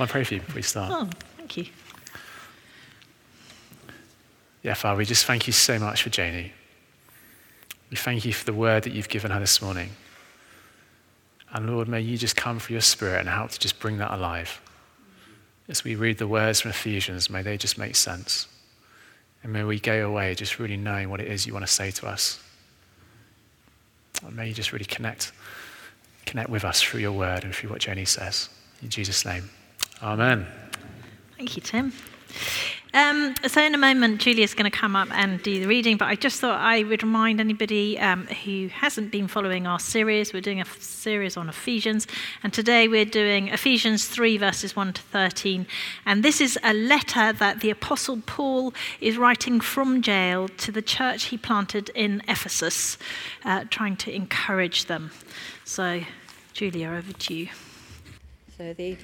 Can I pray for you before we start? Oh, thank you. Yeah, Father, we just thank you so much for Janie. We thank you for the word that you've given her this morning. And Lord, may you just come through your spirit and help to just bring that alive. As we read the words from Ephesians, may they just make sense. And may we go away just really knowing what it is you want to say to us. And may you just really connect, connect with us through your word and through what Jenny says. In Jesus' name. Amen. Thank you, Tim. Um, so, in a moment, Julia's going to come up and do the reading, but I just thought I would remind anybody um, who hasn't been following our series. We're doing a f- series on Ephesians, and today we're doing Ephesians 3, verses 1 to 13. And this is a letter that the Apostle Paul is writing from jail to the church he planted in Ephesus, uh, trying to encourage them. So, Julia, over to you. So, the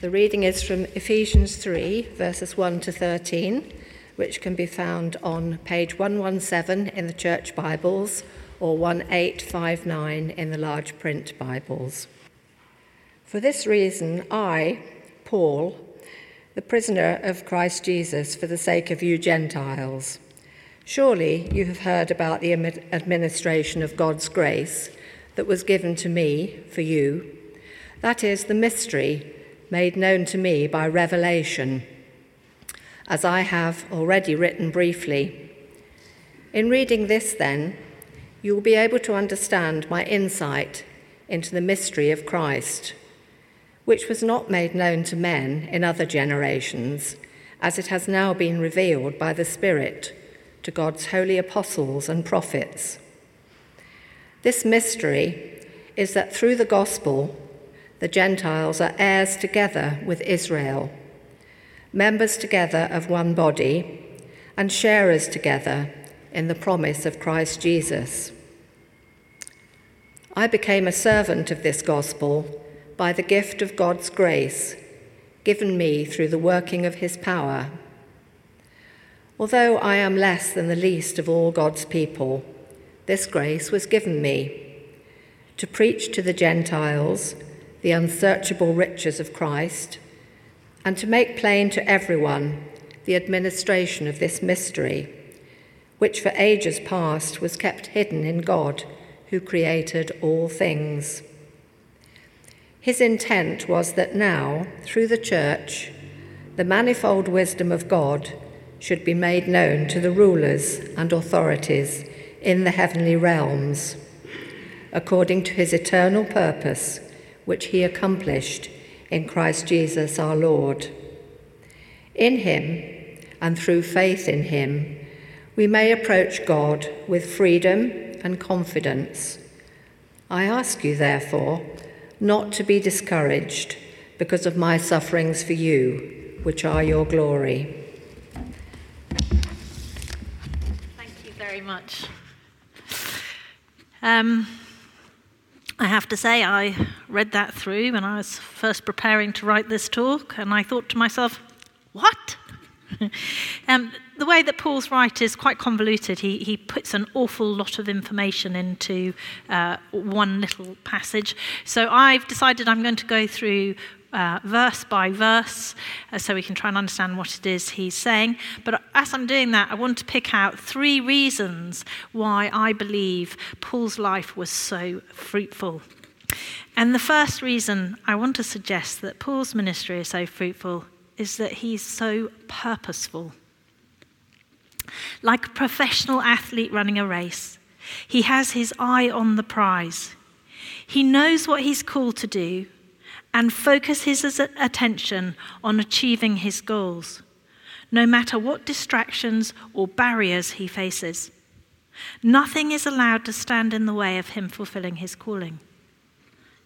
the reading is from Ephesians 3, verses 1 to 13, which can be found on page 117 in the Church Bibles or 1859 in the large print Bibles. For this reason, I, Paul, the prisoner of Christ Jesus, for the sake of you Gentiles, surely you have heard about the administration of God's grace that was given to me for you. That is the mystery made known to me by revelation, as I have already written briefly. In reading this, then, you will be able to understand my insight into the mystery of Christ, which was not made known to men in other generations, as it has now been revealed by the Spirit to God's holy apostles and prophets. This mystery is that through the gospel, the Gentiles are heirs together with Israel, members together of one body, and sharers together in the promise of Christ Jesus. I became a servant of this gospel by the gift of God's grace given me through the working of his power. Although I am less than the least of all God's people, this grace was given me to preach to the Gentiles the unsearchable riches of Christ, and to make plain to everyone the administration of this mystery, which for ages past was kept hidden in God who created all things. His intent was that now, through the church, the manifold wisdom of God should be made known to the rulers and authorities in the heavenly realms, according to his eternal purpose which he accomplished in Christ Jesus our Lord. In him, and through faith in him, we may approach God with freedom and confidence. I ask you, therefore, not to be discouraged because of my sufferings for you, which are your glory. Thank you very much. Um, I have to say, I read that through when I was first preparing to write this talk, and I thought to myself, what? um, the way that Paul's write is quite convoluted. He, he puts an awful lot of information into uh, one little passage. So I've decided I'm going to go through uh, verse by verse uh, so we can try and understand what it is he's saying. But as I'm doing that, I want to pick out three reasons why I believe Paul's life was so fruitful. And the first reason I want to suggest that Paul's ministry is so fruitful is that he's so purposeful. Like a professional athlete running a race, he has his eye on the prize. He knows what he's called to do and focus his attention on achieving his goals, no matter what distractions or barriers he faces. Nothing is allowed to stand in the way of him fulfilling his calling.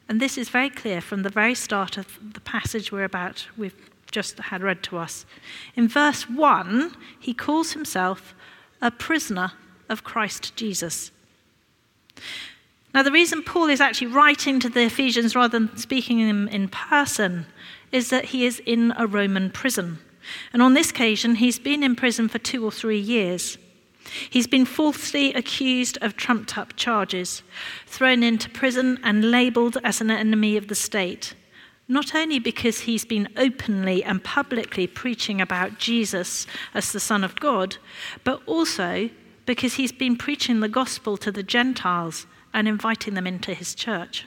And this is very clear from the very start of the passage we're about, we've just had read to us. In verse 1, he calls himself a prisoner of Christ Jesus. Now, the reason Paul is actually writing to the Ephesians rather than speaking to them in person is that he is in a Roman prison. And on this occasion, he's been in prison for two or three years. He's been falsely accused of trumped up charges, thrown into prison, and labeled as an enemy of the state. not only because he's been openly and publicly preaching about Jesus as the Son of God, but also because he's been preaching the gospel to the Gentiles and inviting them into his church.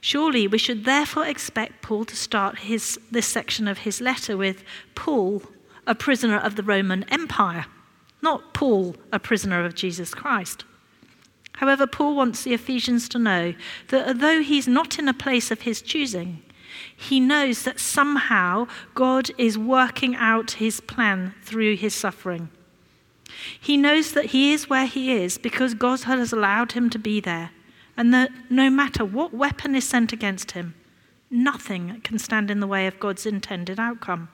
Surely we should therefore expect Paul to start his, this section of his letter with Paul, a prisoner of the Roman Empire, not Paul, a prisoner of Jesus Christ. However, Paul wants the Ephesians to know that although he's not in a place of his choosing, he knows that somehow God is working out his plan through his suffering. He knows that he is where he is because God has allowed him to be there, and that no matter what weapon is sent against him, nothing can stand in the way of God's intended outcome.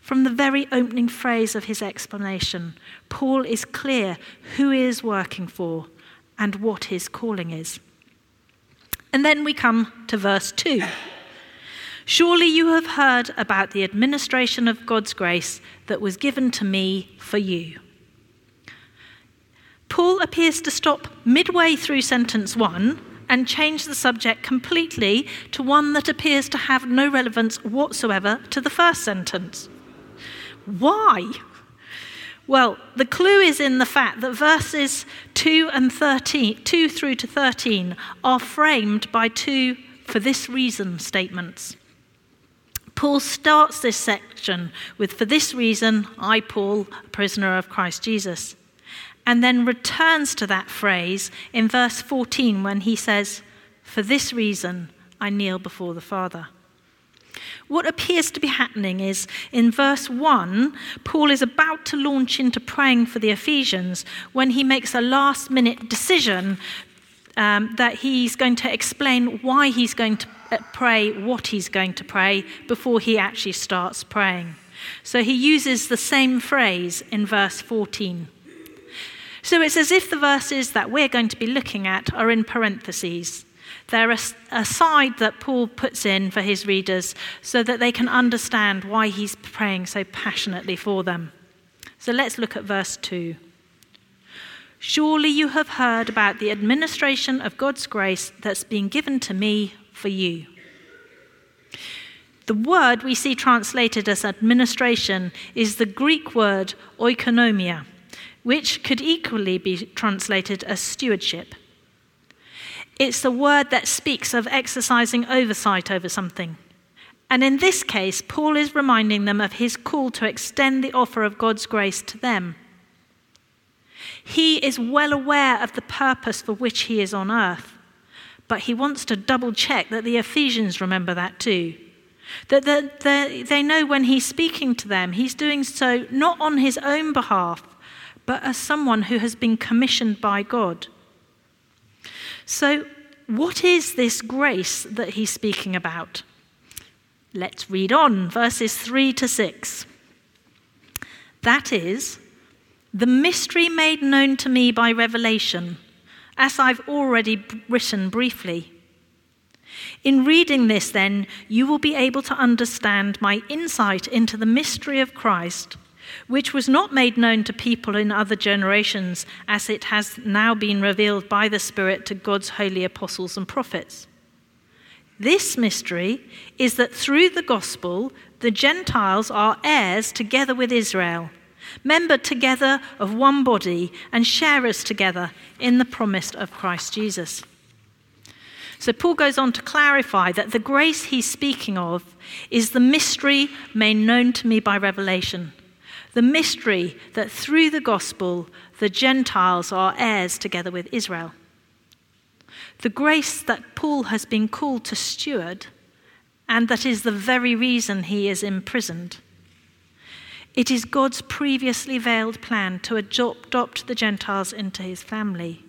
From the very opening phrase of his explanation, Paul is clear who he is working for and what his calling is. And then we come to verse 2. Surely you have heard about the administration of God's grace that was given to me for you. Paul appears to stop midway through sentence one and change the subject completely to one that appears to have no relevance whatsoever to the first sentence. Why? Well, the clue is in the fact that verses 2 and 13, 2 through to 13 are framed by two for this reason statements. Paul starts this section with, For this reason, I, Paul, a prisoner of Christ Jesus, and then returns to that phrase in verse 14 when he says, For this reason, I kneel before the Father. What appears to be happening is in verse 1, Paul is about to launch into praying for the Ephesians when he makes a last minute decision um, that he's going to explain why he's going to uh, pray, what he's going to pray, before he actually starts praying. So he uses the same phrase in verse 14. So it's as if the verses that we're going to be looking at are in parentheses. They're a, a side that Paul puts in for his readers so that they can understand why he's praying so passionately for them. So let's look at verse 2. Surely you have heard about the administration of God's grace that's been given to me for you. The word we see translated as administration is the Greek word oikonomia, which could equally be translated as stewardship. It's the word that speaks of exercising oversight over something. And in this case, Paul is reminding them of his call to extend the offer of God's grace to them. He is well aware of the purpose for which he is on earth, but he wants to double check that the Ephesians remember that too. That they know when he's speaking to them, he's doing so not on his own behalf, but as someone who has been commissioned by God. So, what is this grace that he's speaking about? Let's read on, verses 3 to 6. That is, the mystery made known to me by revelation, as I've already written briefly. In reading this, then, you will be able to understand my insight into the mystery of Christ which was not made known to people in other generations, as it has now been revealed by the Spirit to God's holy apostles and prophets. This mystery is that through the gospel, the Gentiles are heirs together with Israel, membered together of one body, and sharers together in the promise of Christ Jesus. So, Paul goes on to clarify that the grace he's speaking of is the mystery made known to me by revelation the mystery that through the gospel the Gentiles are heirs together with Israel. The grace that Paul has been called to steward, and that is the very reason he is imprisoned. It is God's previously veiled plan to adopt the Gentiles into his family.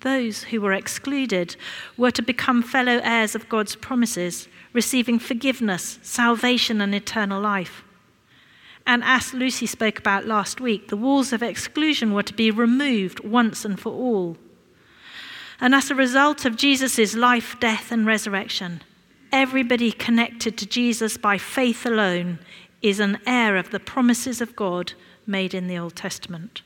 Those who were excluded were to become fellow heirs of God's promises, receiving forgiveness, salvation, and eternal life. And as Lucy spoke about last week, the walls of exclusion were to be removed once and for all. And as a result of Jesus' life, death, and resurrection, everybody connected to Jesus by faith alone is an heir of the promises of God made in the Old Testament.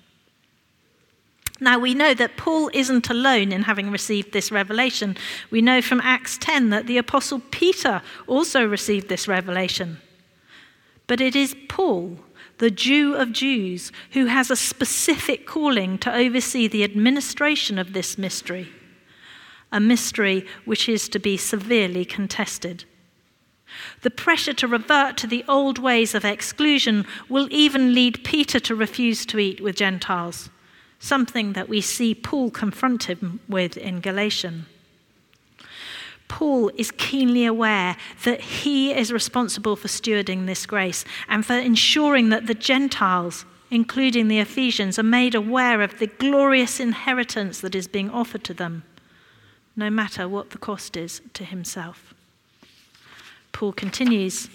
Now, we know that Paul isn't alone in having received this revelation. We know from Acts 10 that the Apostle Peter also received this revelation. But it is Paul, the Jew of Jews, who has a specific calling to oversee the administration of this mystery, a mystery which is to be severely contested. The pressure to revert to the old ways of exclusion will even lead Peter to refuse to eat with Gentiles something that we see Paul confront him with in Galatian. Paul is keenly aware that he is responsible for stewarding this grace and for ensuring that the Gentiles, including the Ephesians, are made aware of the glorious inheritance that is being offered to them, no matter what the cost is to himself. Paul continues.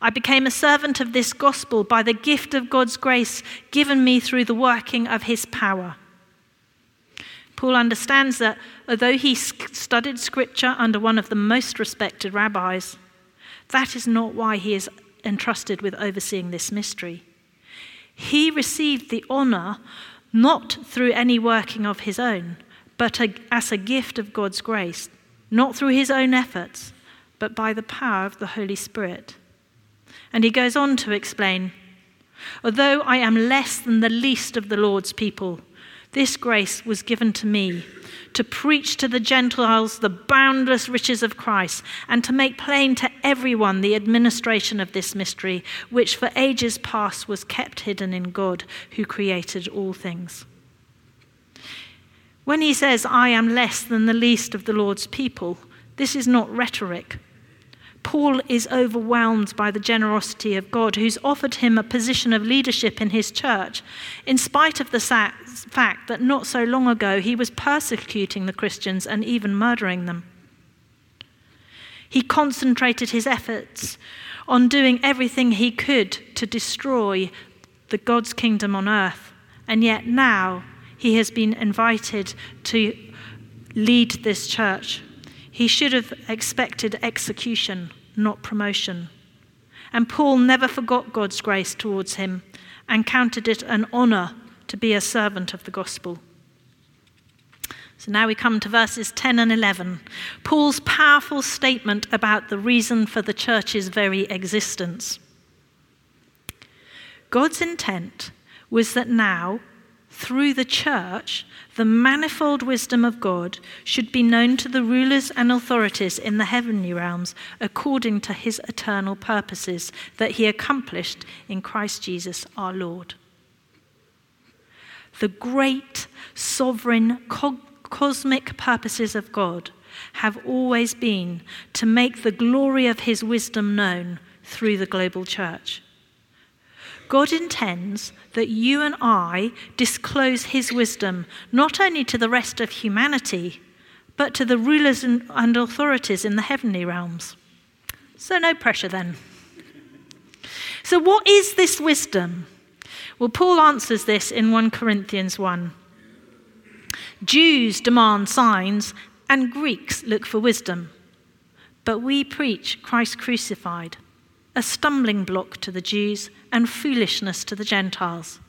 I became a servant of this gospel by the gift of God's grace given me through the working of his power. Paul understands that although he studied scripture under one of the most respected rabbis, that is not why he is entrusted with overseeing this mystery. He received the honor not through any working of his own, but as a gift of God's grace, not through his own efforts, but by the power of the Holy Spirit. And he goes on to explain Although I am less than the least of the Lord's people, this grace was given to me to preach to the Gentiles the boundless riches of Christ and to make plain to everyone the administration of this mystery, which for ages past was kept hidden in God who created all things. When he says, I am less than the least of the Lord's people, this is not rhetoric. Paul is overwhelmed by the generosity of God, who's offered him a position of leadership in his church, in spite of the fact that not so long ago he was persecuting the Christians and even murdering them. He concentrated his efforts on doing everything he could to destroy the God's kingdom on earth, and yet now he has been invited to lead this church. He should have expected execution not promotion. And Paul never forgot God's grace towards him and counted it an honor to be a servant of the gospel. So now we come to verses 10 and 11. Paul's powerful statement about the reason for the church's very existence. God's intent was that now, through the church, the manifold wisdom of God should be known to the rulers and authorities in the heavenly realms according to his eternal purposes that he accomplished in Christ Jesus our Lord. The great, sovereign, co- cosmic purposes of God have always been to make the glory of his wisdom known through the global church. God intends that you and I disclose his wisdom not only to the rest of humanity, but to the rulers and authorities in the heavenly realms. So, no pressure then. So, what is this wisdom? Well, Paul answers this in 1 Corinthians 1. Jews demand signs, and Greeks look for wisdom. But we preach Christ crucified a stumbling block to the Jews and foolishness to the Gentiles.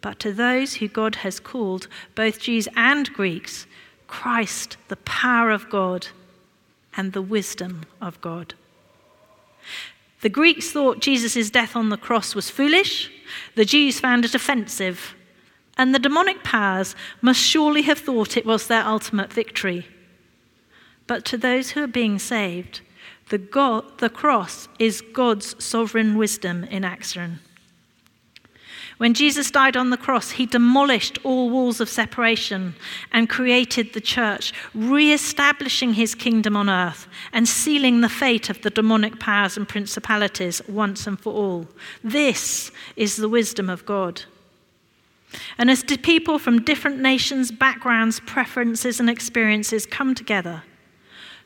But to those who God has called, both Jews and Greeks, Christ, the power of God and the wisdom of God. The Greeks thought Jesus' death on the cross was foolish, the Jews found it offensive, and the demonic powers must surely have thought it was their ultimate victory. But to those who are being saved, the, God, the cross is God's sovereign wisdom in action. When Jesus died on the cross, he demolished all walls of separation and created the church, re establishing his kingdom on earth and sealing the fate of the demonic powers and principalities once and for all. This is the wisdom of God. And as people from different nations, backgrounds, preferences, and experiences come together,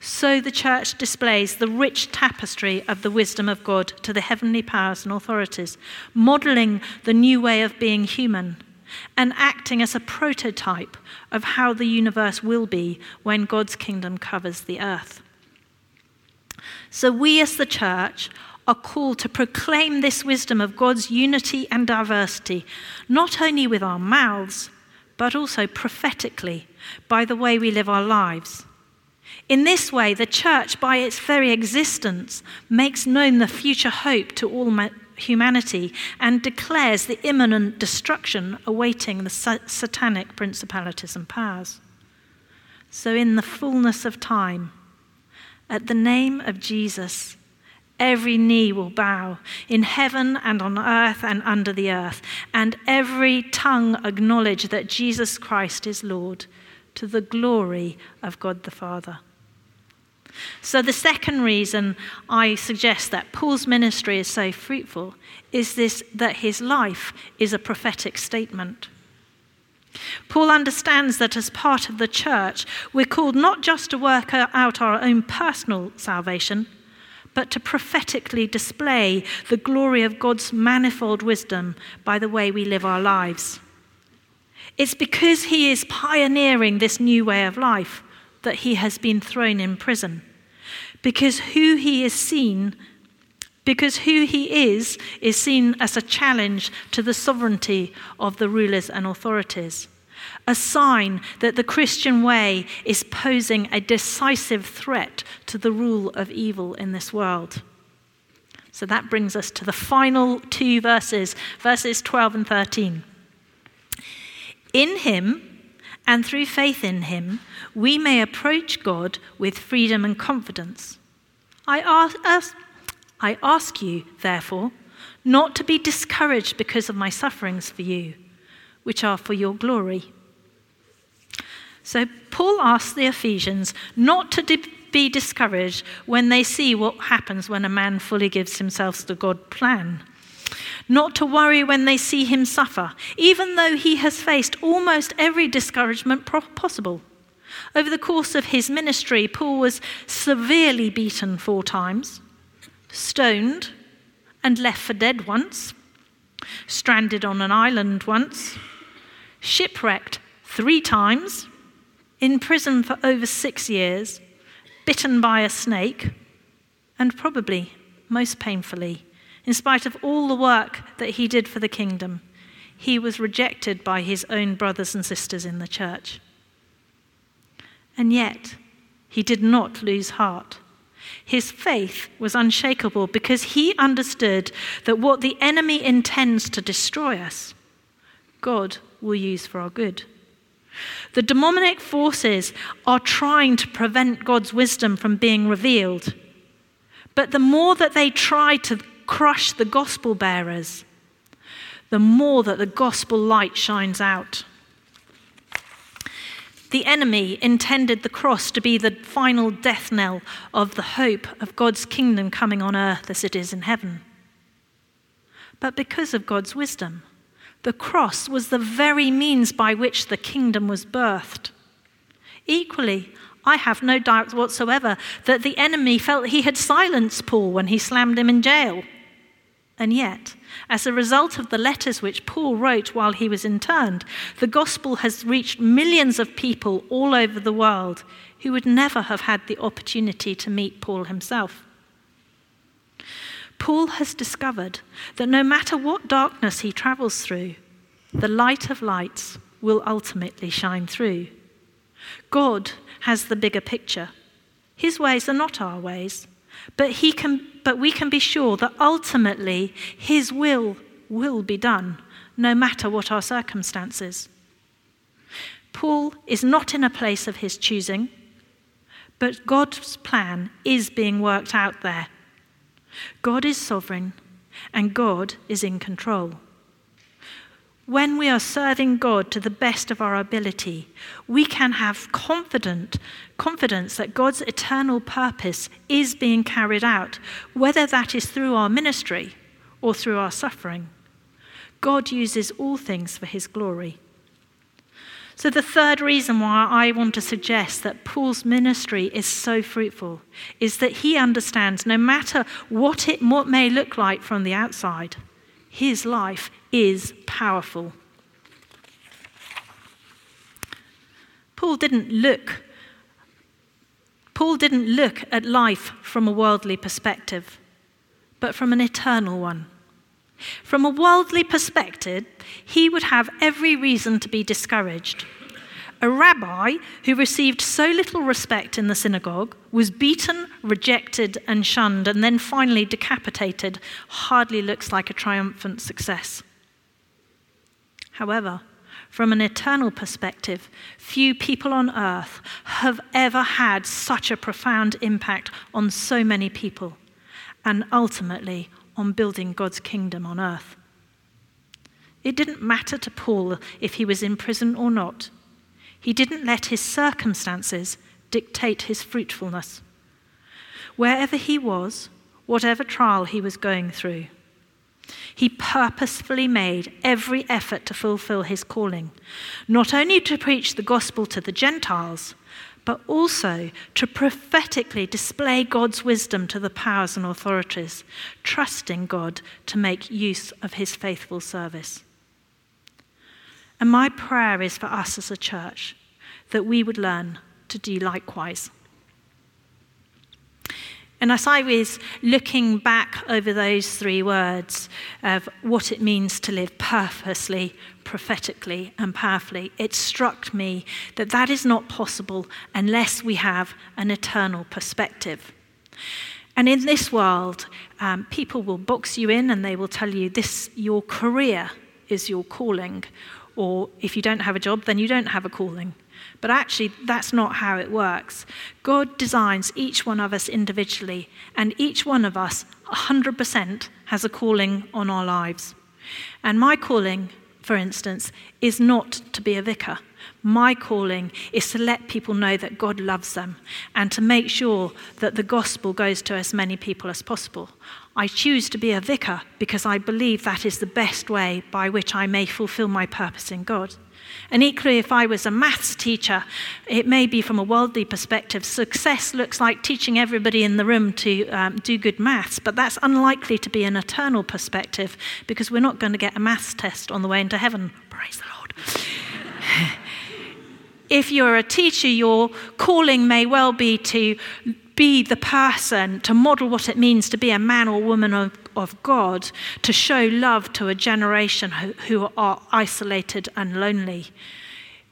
so the church displays the rich tapestry of the wisdom of God to the heavenly powers and authorities, modeling the new way of being human and acting as a prototype of how the universe will be when God's kingdom covers the earth. So, we as the church are called to proclaim this wisdom of God's unity and diversity, not only with our mouths, but also prophetically by the way we live our lives. In this way, the church, by its very existence, makes known the future hope to all humanity and declares the imminent destruction awaiting the satanic principalities and powers. So, in the fullness of time, at the name of Jesus, every knee will bow in heaven and on earth and under the earth, and every tongue acknowledge that Jesus Christ is Lord to the glory of God the Father. So, the second reason I suggest that Paul's ministry is so fruitful is this that his life is a prophetic statement. Paul understands that as part of the church, we're called not just to work out our own personal salvation, but to prophetically display the glory of God's manifold wisdom by the way we live our lives. It's because he is pioneering this new way of life that he has been thrown in prison. Because who he is seen, because who he is, is seen as a challenge to the sovereignty of the rulers and authorities. A sign that the Christian way is posing a decisive threat to the rule of evil in this world. So that brings us to the final two verses, verses 12 and 13. In him, and through faith in him, we may approach God with freedom and confidence. I ask, I ask you, therefore, not to be discouraged because of my sufferings for you, which are for your glory. So, Paul asks the Ephesians not to be discouraged when they see what happens when a man fully gives himself to God's plan not to worry when they see him suffer, even though he has faced almost every discouragement possible. Over the course of his ministry, Paul was severely beaten four times, stoned, and left for dead once, stranded on an island once, shipwrecked three times, in prison for over six years, bitten by a snake, and probably, most painfully, in spite of all the work that he did for the kingdom, he was rejected by his own brothers and sisters in the church. And yet, he did not lose heart. His faith was unshakable because he understood that what the enemy intends to destroy us, God will use for our good. The demonic forces are trying to prevent God's wisdom from being revealed. But the more that they try to crush the gospel bearers, the more that the gospel light shines out. The enemy intended the cross to be the final death knell of the hope of God's kingdom coming on earth as it is in heaven. But because of God's wisdom, the cross was the very means by which the kingdom was birthed. Equally, I have no doubt whatsoever that the enemy felt he had silenced Paul when he slammed him in jail. And yet, as a result of the letters which Paul wrote while he was interned, the gospel has reached millions of people all over the world who would never have had the opportunity to meet Paul himself. Paul has discovered that no matter what darkness he travels through, the light of lights will ultimately shine through. God has the bigger picture. His ways are not our ways, but, he can, but we can be sure that ultimately His will will be done, no matter what our circumstances. Paul is not in a place of his choosing, but God's plan is being worked out there. God is sovereign, and God is in control. When we are serving God to the best of our ability, we can have confident, confidence that God's eternal purpose is being carried out, whether that is through our ministry or through our suffering. God uses all things for his glory. So, the third reason why I want to suggest that Paul's ministry is so fruitful is that he understands no matter what it may look like from the outside, his life is powerful. Paul didn't look Paul didn't look at life from a worldly perspective, but from an eternal one. From a worldly perspective, he would have every reason to be discouraged. A rabbi who received so little respect in the synagogue was beaten, rejected, and shunned, and then finally decapitated hardly looks like a triumphant success. However, from an eternal perspective, few people on earth have ever had such a profound impact on so many people, and ultimately on building God's kingdom on earth. It didn't matter to Paul if he was in prison or not. He didn't let his circumstances dictate his fruitfulness. Wherever he was, whatever trial he was going through, he purposefully made every effort to fulfill his calling, not only to preach the gospel to the Gentiles, but also to prophetically display God's wisdom to the powers and authorities, trusting God to make use of his faithful service. And my prayer is for us as a church that we would learn to do likewise. And as I was looking back over those three words of what it means to live purposely, prophetically, and powerfully, it struck me that that is not possible unless we have an eternal perspective. And in this world, um, people will box you in and they will tell you this your career is your calling, or if you don't have a job, then you don't have a calling. But actually, that's not how it works. God designs each one of us individually, and each one of us, 100%, has a calling on our lives. And my calling, for instance, is not to be a vicar. My calling is to let people know that God loves them and to make sure that the gospel goes to as many people as possible. I choose to be a vicar because I believe that is the best way by which I may fulfill my purpose in God. And equally, if I was a maths teacher, it may be from a worldly perspective, success looks like teaching everybody in the room to um, do good maths, but that's unlikely to be an eternal perspective because we're not going to get a maths test on the way into heaven. Praise the Lord. if you're a teacher, your calling may well be to be the person, to model what it means to be a man or woman of, of God, to show love to a generation who, who are isolated and lonely.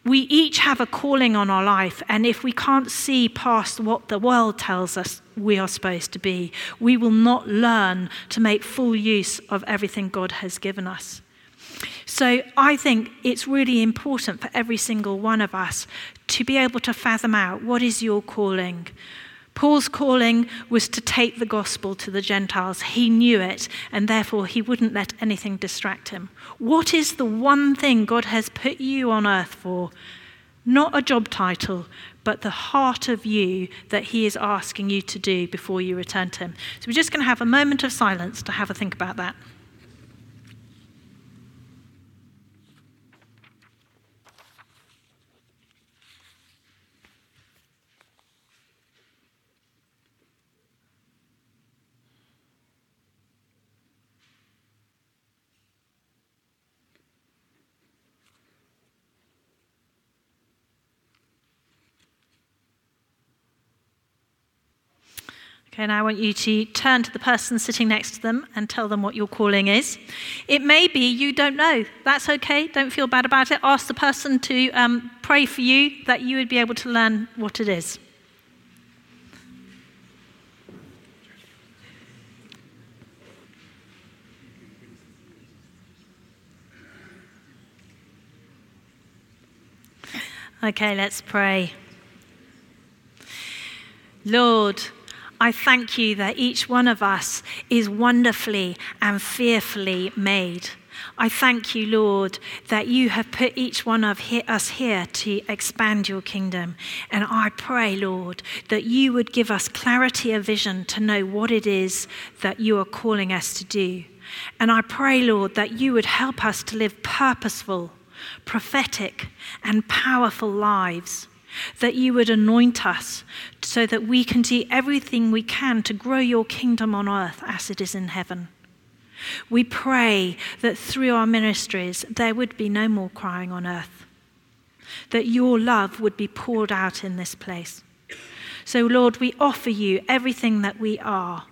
We each have a calling on our life, and if we can't see past what the world tells us we are supposed to be, we will not learn to make full use of everything God has given us. So I think it's really important for every single one of us to be able to fathom out what is your calling? Paul's calling was to take the gospel to the Gentiles. He knew it, and therefore he wouldn't let anything distract him. What is the one thing God has put you on earth for? Not a job title, but the heart of you that he is asking you to do before you return to him. So we're just going to have a moment of silence to have a think about that. Okay, now I want you to turn to the person sitting next to them and tell them what your calling is. It may be you don't know. That's okay. Don't feel bad about it. Ask the person to um, pray for you that you would be able to learn what it is. Okay, let's pray. Lord, I thank you that each one of us is wonderfully and fearfully made. I thank you, Lord, that you have put each one of us here to expand your kingdom. And I pray, Lord, that you would give us clarity of vision to know what it is that you are calling us to do. And I pray, Lord, that you would help us to live purposeful, prophetic, and powerful lives that you would anoint us so that we can do everything we can to grow your kingdom on earth as it is in heaven. We pray that through our ministries there would be no more crying on earth, that your love would be poured out in this place. So, Lord, we offer you everything that we are,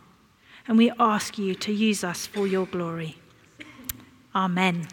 and we ask you to use us for your glory. Amen.